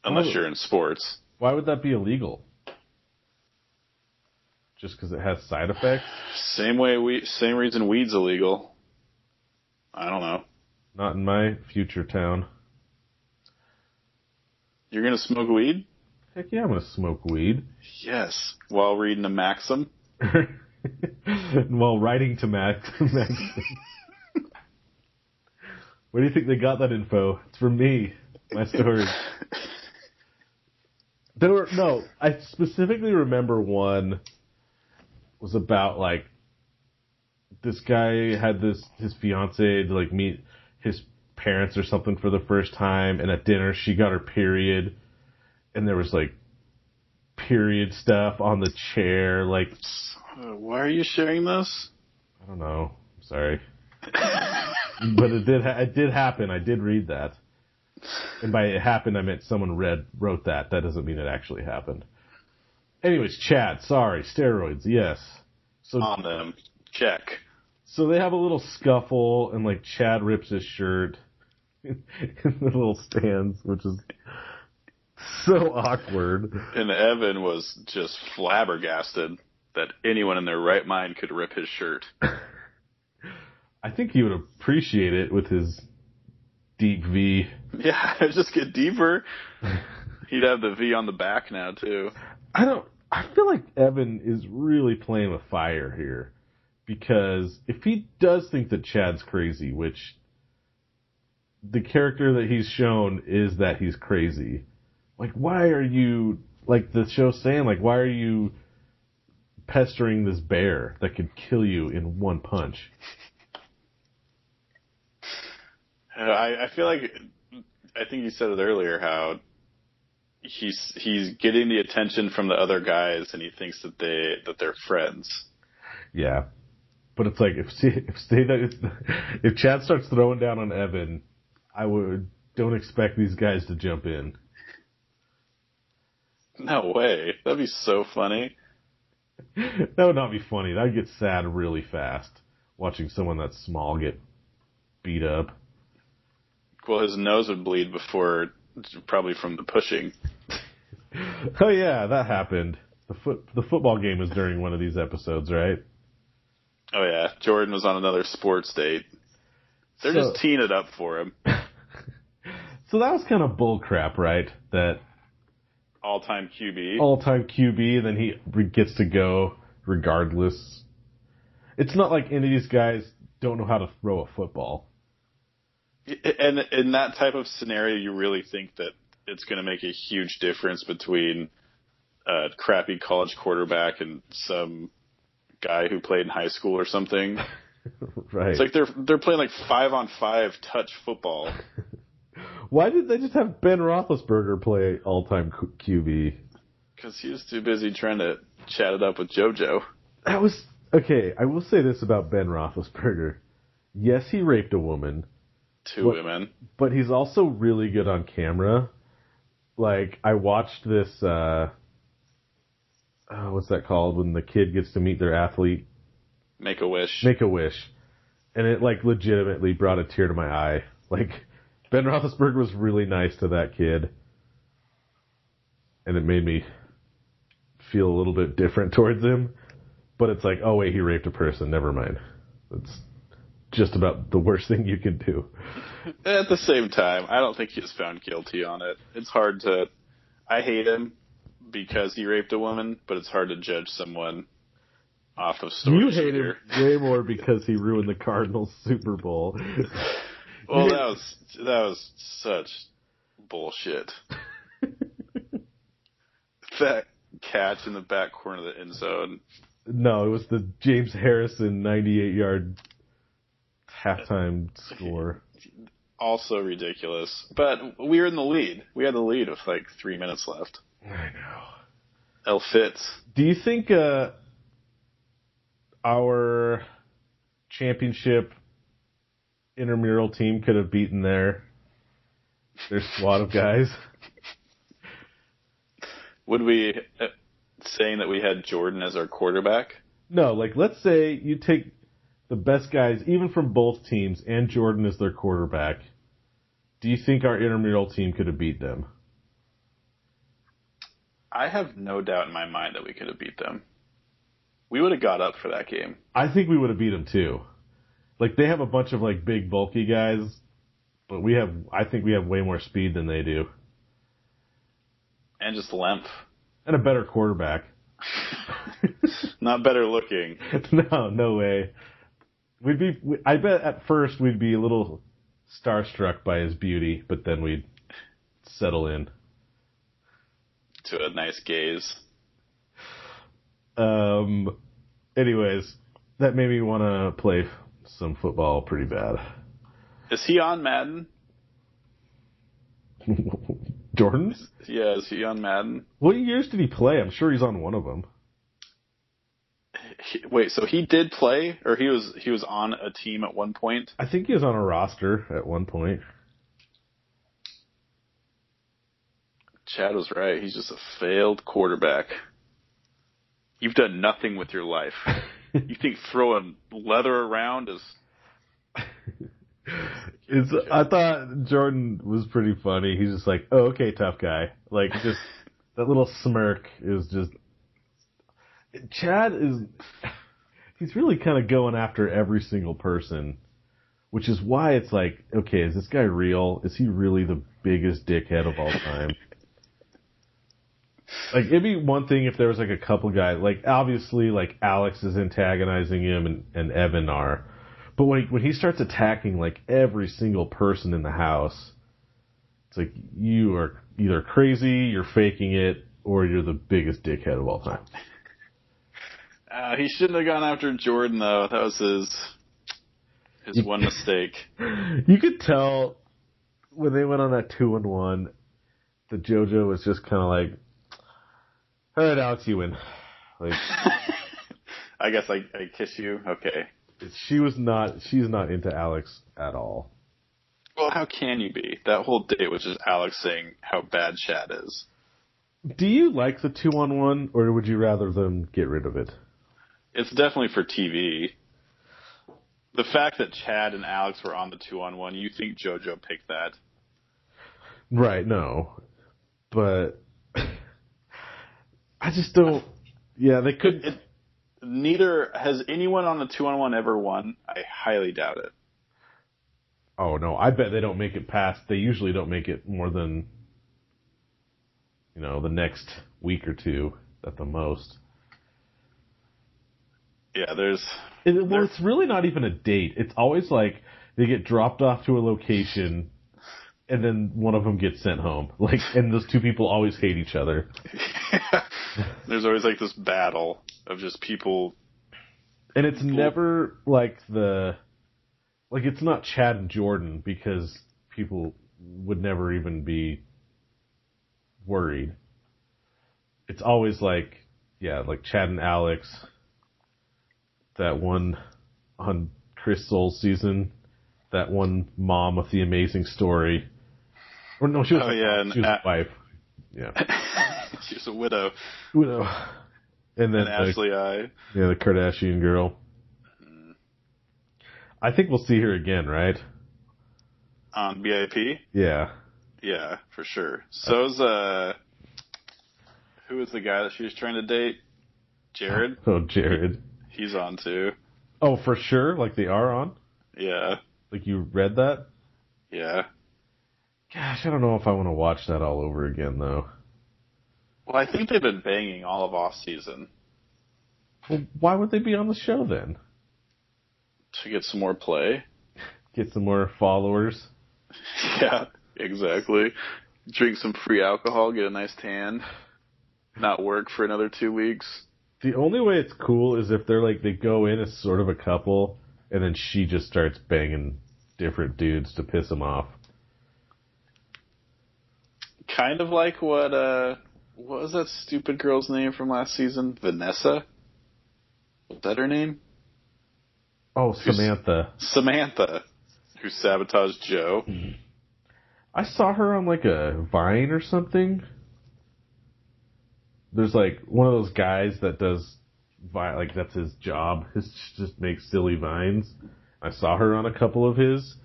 unless Oh. you're in sports. Why would that be illegal? Just because it has side effects? Same way we same reason weed's illegal. I don't know. Not in my future town. You're gonna smoke weed? Heck yeah, I'm gonna smoke weed. Yes. While reading a Maxim. While writing to Max. Max. Where do you think they got that info? It's from me. My story. There were no. I specifically remember one was about like this guy had this his fiance to like meet his parents or something for the first time, and at dinner she got her period, and there was like period stuff on the chair. Like Uh, Why are you sharing this? I don't know. I'm sorry, but it did ha- it did happen. I did read that. And by it happened, I meant someone read wrote that. That doesn't mean it actually happened. Anyways, Chad, sorry, steroids, yes. So On them. Check. so they have a little scuffle, and like Chad rips his shirt in the little stands, which is so awkward. And Evan was just flabbergasted that anyone in their right mind could rip his shirt. I think he would appreciate it with his deep V. Yeah, just get deeper. He'd have the V on the back now too. I don't. I feel like Evan is really playing with fire here, because if he does think that Chad's crazy, which the character that he's shown is that he's crazy, like why are you like the show saying like why are you pestering this bear that could kill you in one punch. I, I feel like I think you said it earlier how he's he's getting the attention from the other guys and he thinks that they that they're friends. Yeah. But it's like if if if Chad starts throwing down on Evan, I would don't expect these guys to jump in. No way. That'd be so funny. that would not be funny. That'd get sad really fast watching someone that small get beat up. Well, his nose would bleed before, probably from the pushing. oh yeah, that happened. The foot the football game was during one of these episodes, right? Oh yeah, Jordan was on another sports date. They're so, just teeing it up for him. so that was kind of bullcrap, right? That all-time QB. All-time QB, then he gets to go regardless. It's not like any of these guys don't know how to throw a football. And in that type of scenario, you really think that it's going to make a huge difference between a crappy college quarterback and some guy who played in high school or something. right. It's like they're they're playing like five on five touch football. Why did they just have Ben Roethlisberger play all time QB? Because he was too busy trying to chat it up with JoJo. That was okay. I will say this about Ben Roethlisberger. Yes, he raped a woman. Two but, women. But he's also really good on camera. Like I watched this. uh oh, What's that called? When the kid gets to meet their athlete. Make a wish. Make a wish, and it like legitimately brought a tear to my eye. Like Ben Roethlisberger was really nice to that kid, and it made me feel a little bit different towards him. But it's like, oh wait, he raped a person. Never mind. It's just about the worst thing you can do. At the same time, I don't think he was found guilty on it. It's hard to. I hate him because he raped a woman, but it's hard to judge someone off of stories. You hate him way more because he ruined the Cardinals Super Bowl. well, that was that was such bullshit. that catch in the back corner of the end zone. No, it was the James Harrison 98 yard halftime score. Also ridiculous. But we were in the lead. We had the lead with like three minutes left. I know. El Fitz. Do you think uh, our championship intramural team could have beaten their their squad of guys? Would we uh, saying that we had Jordan as our quarterback? No, like let's say you take the best guys, even from both teams, and Jordan is their quarterback. Do you think our intramural team could have beat them? I have no doubt in my mind that we could have beat them. We would have got up for that game. I think we would have beat them too. Like they have a bunch of like big bulky guys, but we have I think we have way more speed than they do. And just length. And a better quarterback. Not better looking. no, no way. We'd be. I bet at first we'd be a little starstruck by his beauty, but then we'd settle in to a nice gaze. Um. Anyways, that made me want to play some football pretty bad. Is he on Madden? Jordan? Yeah, is he on Madden? What years did he play? I'm sure he's on one of them wait, so he did play, or he was he was on a team at one point? I think he was on a roster at one point. Chad was right. He's just a failed quarterback. You've done nothing with your life. you think throwing leather around is? It's, I thought Jordan was pretty funny. He's just like, oh, okay, tough guy. Like, just that little smirk is just Chad is he's really kind of going after every single person, which is why it's like, okay, is this guy real? Is he really the biggest dickhead of all time? Like it'd be one thing if there was like a couple guys, like obviously like Alex is antagonizing him and, and Evan are, but when he, when he starts attacking like every single person in the house, it's like you are either crazy, you're faking it, or you're the biggest dickhead of all time. Uh, he shouldn't have gone after Jordan though. That was his his one mistake. You could tell when they went on that two and one that JoJo was just kind of like, "All right, Alex, you win." Like I guess I, I kiss you. Okay. she was not. She's not into Alex at all. Well, how can you be? That whole date was just Alex saying how bad Chad is. Do you like the two on one, or would you rather them get rid of it? It's definitely for TV. The fact that Chad and Alex were on the two on one, you think JoJo picked that? Right, no. But I just don't yeah, they could It, neither has anyone on the two on one ever won. I highly doubt it. Oh no, I bet they don't make it past they usually don't make it more than you know, the next week or two at the most. Yeah, there's It, well, They're- it's really not even a date. It's always like they get dropped off to a location, and then one of them gets sent home. Like, and those two people always hate each other. there's always like this battle of just people. And it's never like the, like it's not Chad and Jordan because people would never even be worried. It's always like, yeah, like Chad and Alex. That one on Chris Soules's season. That one mom with the amazing story. Or no, she was, Oh, yeah, and she was A- a wife. Yeah. She's a widow. Widow. And then And the- Ashley I. yeah, the Kardashian girl. I think we'll see her again, right? on BIP. Yeah. Yeah, for sure. So's uh, who was the guy that she was trying to date? Jared. Oh, Jared. He's on too. Oh, for sure. Like they are on. Yeah, Like you read that. yeah. Gosh, I don't know if I want to watch that all over again though. Well, I think they've been banging all of off season Well, why would they be on the show then? to get some more play. Get some more followers. Yeah, exactly. Drink some free alcohol, get a nice tan, not work for another two weeks. The only way it's cool is if they're like they go in as sort of a couple, and then she just starts banging different dudes to piss him off. Kind of like what uh, what was that stupid girl's name from last season? Vanessa. Was that her name? Oh, Samantha. Samantha, who sabotaged Joe. I saw her on like a Vine or something. There's like one of those guys that does Vine, like that's his job. His just makes silly vines. I saw her on a couple of his.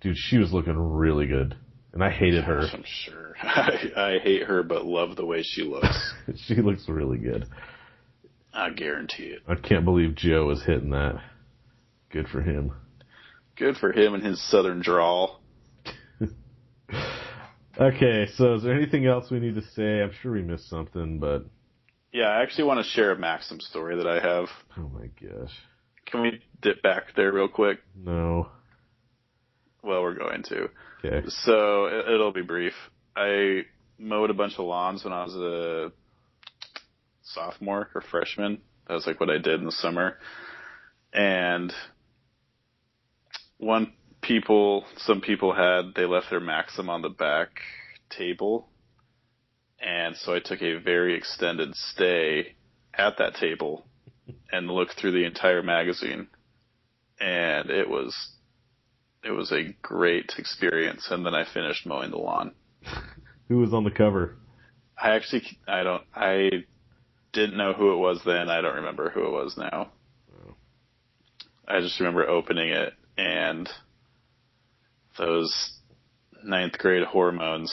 Dude, she was looking really good, and I hated her. I'm sure. I, I hate her, but love the way she looks. she looks really good. I guarantee it. I can't believe Joe is hitting that. Good for him. Good for him and his southern drawl. Okay, so is there anything else we need to say? I'm sure we missed something, but Yeah, I actually want to share a Maxim story that I have. oh my gosh, Can we dip back there real quick? no. Well, we're going to. Okay. So it, it'll be brief. I mowed a bunch of lawns when I was a sophomore or freshman. That was like what I did in the summer. And one people, some people had, they left their Maxim on the back table. And so I took a very extended stay at that table and looked through the entire magazine. And it was it was a great experience and then I finished mowing the lawn. Who was on the cover? I actually I don't I didn't know who it was then. I don't remember who it was now. Oh. I just remember opening it and those ninth grade hormones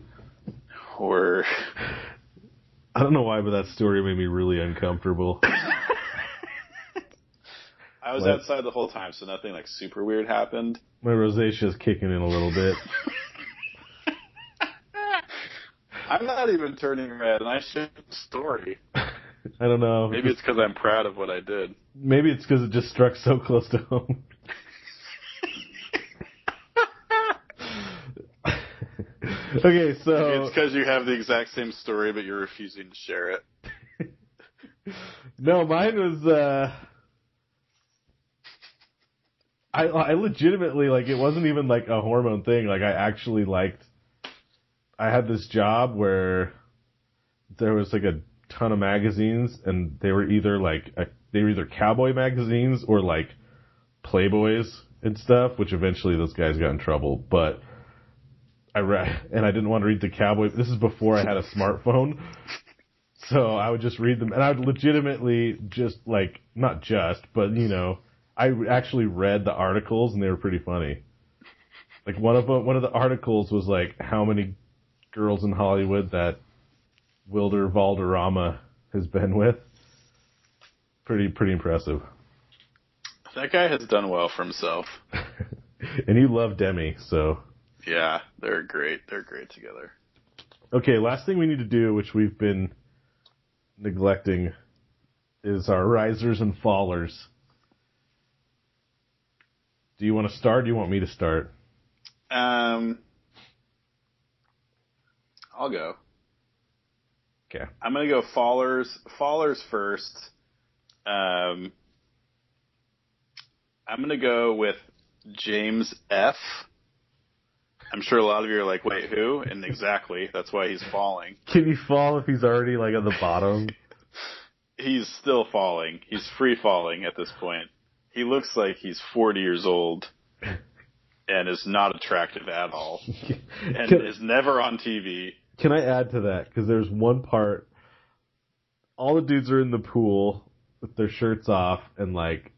were I don't know why, but that story made me really uncomfortable. I was What? outside the whole time, so nothing like super weird happened. My rosacea is kicking in a little bit. I'm not even turning red, and I shared the story. I don't know. Maybe it's because I'm proud of what I did. maybe it's because it just struck so close to home. okay, Maybe so it's because you have the exact same story, but you're refusing to share it. No, mine was. uh I I legitimately like it wasn't even like a hormone thing. Like I actually liked. I had this job where there was like a ton of magazines, and they were either like a, they were either cowboy magazines or like Playboys and stuff. Which eventually those guys got in trouble, but. I read, and I didn't want to read the cowboy. This is before I had a smartphone, so I would just read them, and I would legitimately just like not just, but you know, I actually read the articles, and they were pretty funny. Like one of them, one of the articles was like how many girls in Hollywood that Wilmer Valderrama has been with. Pretty pretty impressive. That guy has done well for himself. and you love Demi, so Yeah, they're great. They're great together. Okay, last thing we need to do, which we've been neglecting, is our risers and fallers. Do you want to start? Or do you want me to start? Um, I'll go. Okay. I'm gonna go fallers. Fallers first. Um, I'm gonna go with James F. I'm sure a lot of you are like, wait, who? And exactly, that's why he's falling. Can he fall if he's already like at the bottom? He's still falling. He's free falling at this point. He looks like he's 40 years old and is not attractive at all and can, is never on TV. can I add to that? Because there's one part. All the dudes are in the pool with their shirts off, and like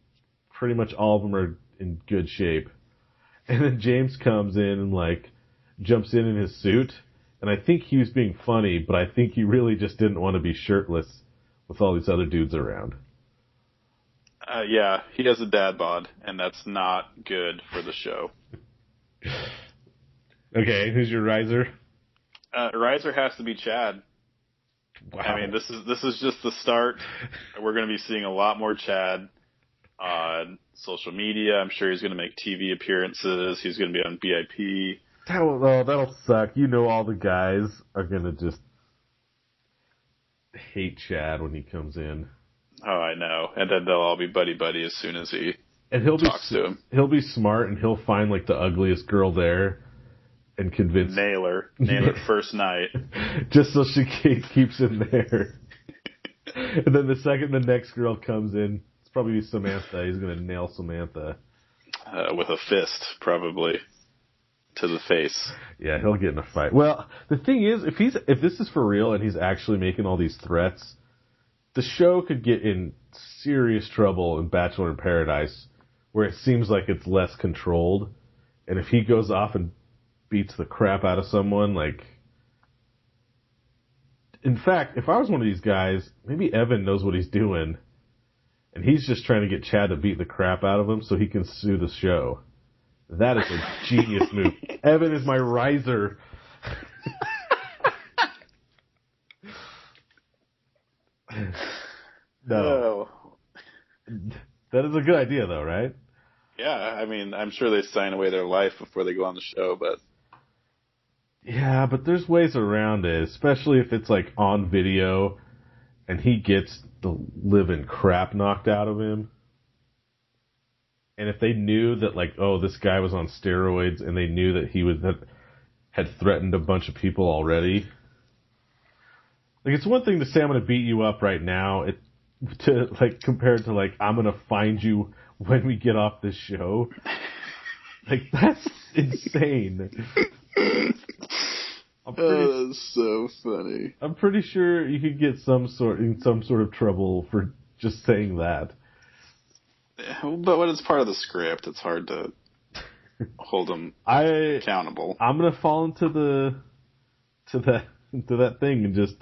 pretty much all of them are in good shape. And then James comes in and like jumps in in his suit, and I think he was being funny, but I think he really just didn't want to be shirtless with all these other dudes around. Uh, yeah, he has a dad bod, and that's not good for the show. Okay, who's your riser? Uh, riser has to be Chad. Wow. I mean, this is this is just the start. We're going to be seeing a lot more Chad on social media. I'm sure he's going to make TV appearances. He's going to be on BIP. that will, oh, that'll suck. You know, all the guys are gonna just hate Chad when he comes in. Oh, I know. And then they'll all be buddy buddy as soon as he And he'll be talks to him. he'll be smart and he'll find like the ugliest girl there and convince Naylor, Naylor first night. just so she keeps him there. and then the second the next girl comes in, it's probably Samantha. He's gonna nail Samantha. Uh, with a fist, probably to the face. Yeah, he'll get in a fight. Well, the thing is, if he's if this is for real and he's actually making all these threats, the show could get in serious trouble in Bachelor in Paradise, where it seems like it's less controlled. And if he goes off and beats the crap out of someone, like, in fact, if I was one of these guys, maybe Evan knows what he's doing, and he's just trying to get Chad to beat the crap out of him so he can sue the show. That is a genius move. Evan is my riser. No, Oh. that is a good idea, though, right? Yeah, I mean, I'm sure they sign away their life before they go on the show, but Yeah, but there's ways around it, especially if it's like on video, and he gets the living crap knocked out of him. And if they knew that, like, oh, this guy was on steroids, and they knew that he was that had threatened a bunch of people already, like, it's one thing to say I'm going to beat you up right now. It to like compared to like I'm going to find you when we get off this show. Like that's insane. I'm pretty, oh, that's so funny. I'm pretty sure you could get some sort in some sort of trouble for just saying that. But when it's part of the script, it's hard to hold them I accountable. I'm gonna fall into the to that to that thing and just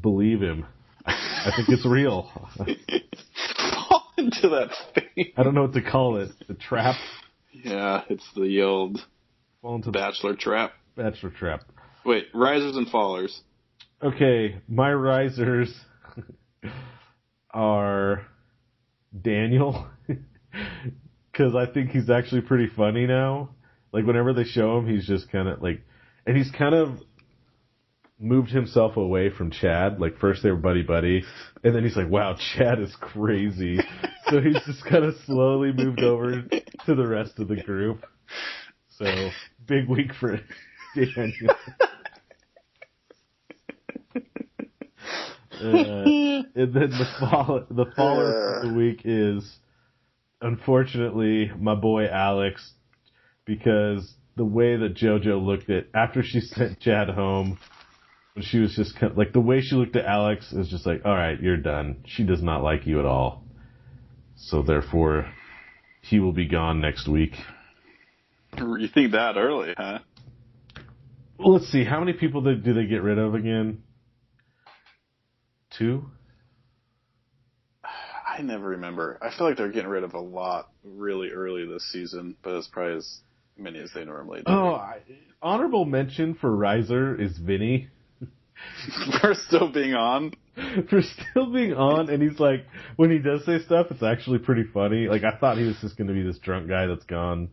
believe him. I, think it's real. Fall into that thing. I don't know what to call it. The trap. Yeah, it's the old Fall into the bachelor trap. bachelor trap. Wait, risers and fallers. Okay, my risers are Daniel because I think he's actually pretty funny now. Like whenever they show him, he's just kind of like, and he's kind of moved himself away from Chad. Like first they were buddy buddy, and then he's like, "Wow, Chad is crazy." so he's just kind of slowly moved over to the rest of the group. So big week for Daniel. Uh, and then the fall, the follower of the week is, unfortunately, my boy Alex, because the way that JoJo looked at after she sent Chad home, she was just kind of, like the way she looked at Alex is just like, all right, you're done. She does not like you at all. So therefore, he will be gone next week. You think that early, huh? Well, Let's see, how many people do do they get rid of again? Two? I never remember. I feel like they're getting rid of a lot really early this season, but it's probably as many as they normally do. Oh, I, honorable mention for Riser is Vinny For still being on. for still being on, and he's like, when he does say stuff, it's actually pretty funny. Like I thought he was just going to be this drunk guy that's gone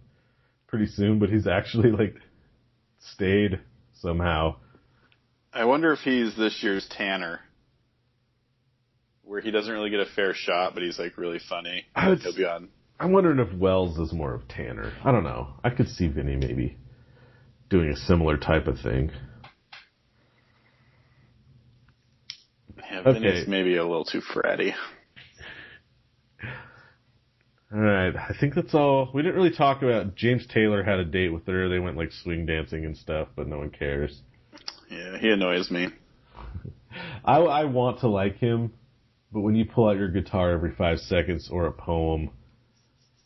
pretty soon, but he's actually like stayed somehow. I wonder if he's this year's Tanner. Where he doesn't really get a fair shot, but he's like really funny. I would- He'll be on. I'm wondering if Wells is more of Tanner. I don't know. I could see Vinny maybe doing a similar type of thing. Yeah, Okay. Vinny's maybe a little too fratty. All right, I think that's all. We didn't really talk about James Taylor had a date with her. They went like swing dancing and stuff, but no one cares. Yeah, he annoys me. I, I want to like him, but when you pull out your guitar every five seconds or a poem,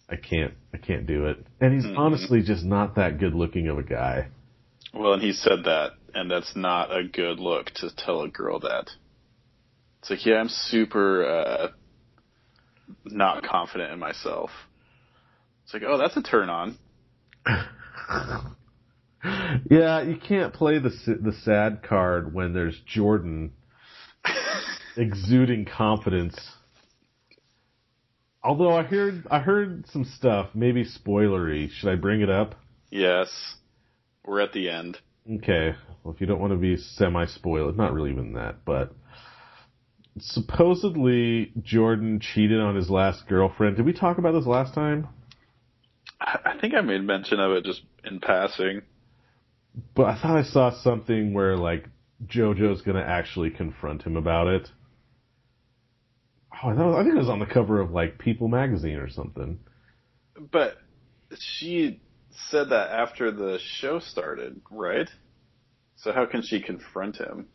I can't. I can't do it. And he's Mhm. honestly just not that good looking of a guy. Well, and he said that, and that's not a good look to tell a girl that. It's like, yeah, I'm super uh, not confident in myself. It's like, oh, that's a turn on. yeah, you can't play the the sad card when there's Jordan exuding confidence. Although I heard I heard some stuff, maybe spoilery. Should I bring it up? Yes, we're at the end. Okay. Well, if you don't want to be semi spoiled, not really even that, but supposedly Jordan cheated on his last girlfriend. Did we talk about this last time? I think I made mention of it just in passing. But I thought I saw something where like JoJo's gonna actually confront him about it. Oh, I think it was on the cover of like People magazine or something. But she said that after the show started, right? So how can she confront him?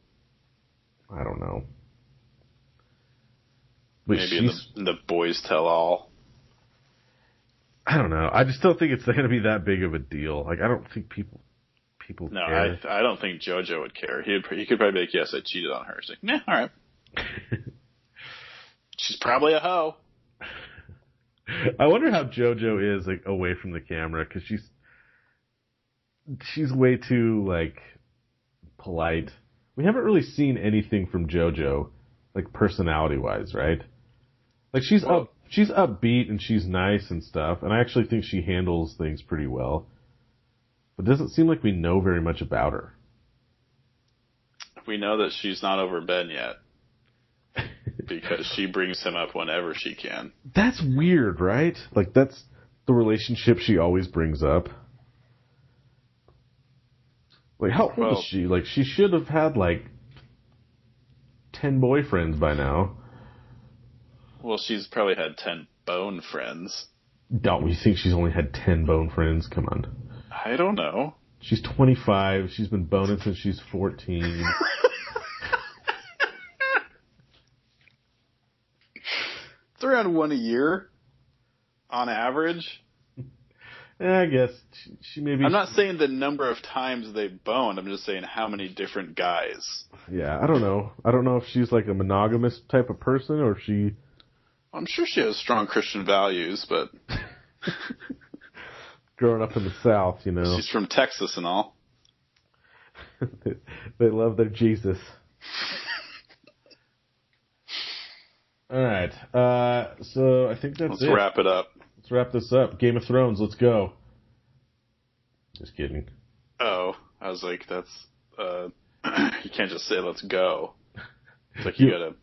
I don't know. But Maybe in the, in the boys tell all. I don't know. I just don't think it's going to be that big of a deal. Like, I don't think people people No, care. I I don't think JoJo would care. He'd he could probably be like, yes, I cheated on her. He's like, nah, all right. She's probably a hoe. I wonder how JoJo is like away from the camera because she's she's way too like polite. We haven't really seen anything from JoJo, like personality wise, right? Like she's Well- up, she's upbeat and she's nice and stuff, and I actually think she handles things pretty well. But it doesn't seem like we know very much about her. We know that she's not over Ben yet because she brings him up whenever she can. That's weird, right? Like that's the relationship she always brings up. Like how old Well- is she? Like she should have had like ten boyfriends by now. Well, she's probably had ten bone friends. Don't we think she's only had ten bone friends? Come on. I don't know. She's twenty five, she's been boning since she's fourteen. It's around one a year, on average. yeah, I guess she, she maybe I'm not saying the number of times they boned. I'm just saying how many different guys. Yeah, I don't know. I don't know if she's like a monogamous type of person or if she I'm sure she has strong Christian values, but growing up in the South, you know. she's from Texas and all. they love their Jesus. All right. Uh, so I think that's Let's it. wrap it up. Let's wrap this up. Game of Thrones. Let's go. Just kidding. Oh, I was like, that's uh, you can't just say let's go. It's like you, you gotta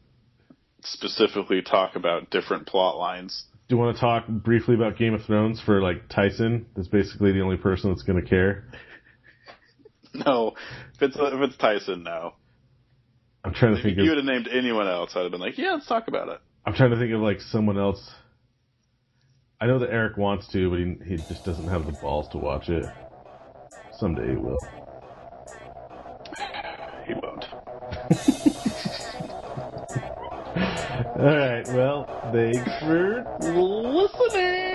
specifically talk about different plot lines. Do you want to talk briefly about Game of Thrones for like Tyson? That's basically the only person that's going to care. no, if it's if it's Tyson, no. I'm trying to think. If you would have named anyone else, I'd have been like, yeah, let's talk about it. I'm trying to think of like someone else. I know that Eric wants to, but he he just doesn't have the balls to watch it. Someday he will. He won't. All right. Well, thanks for listening.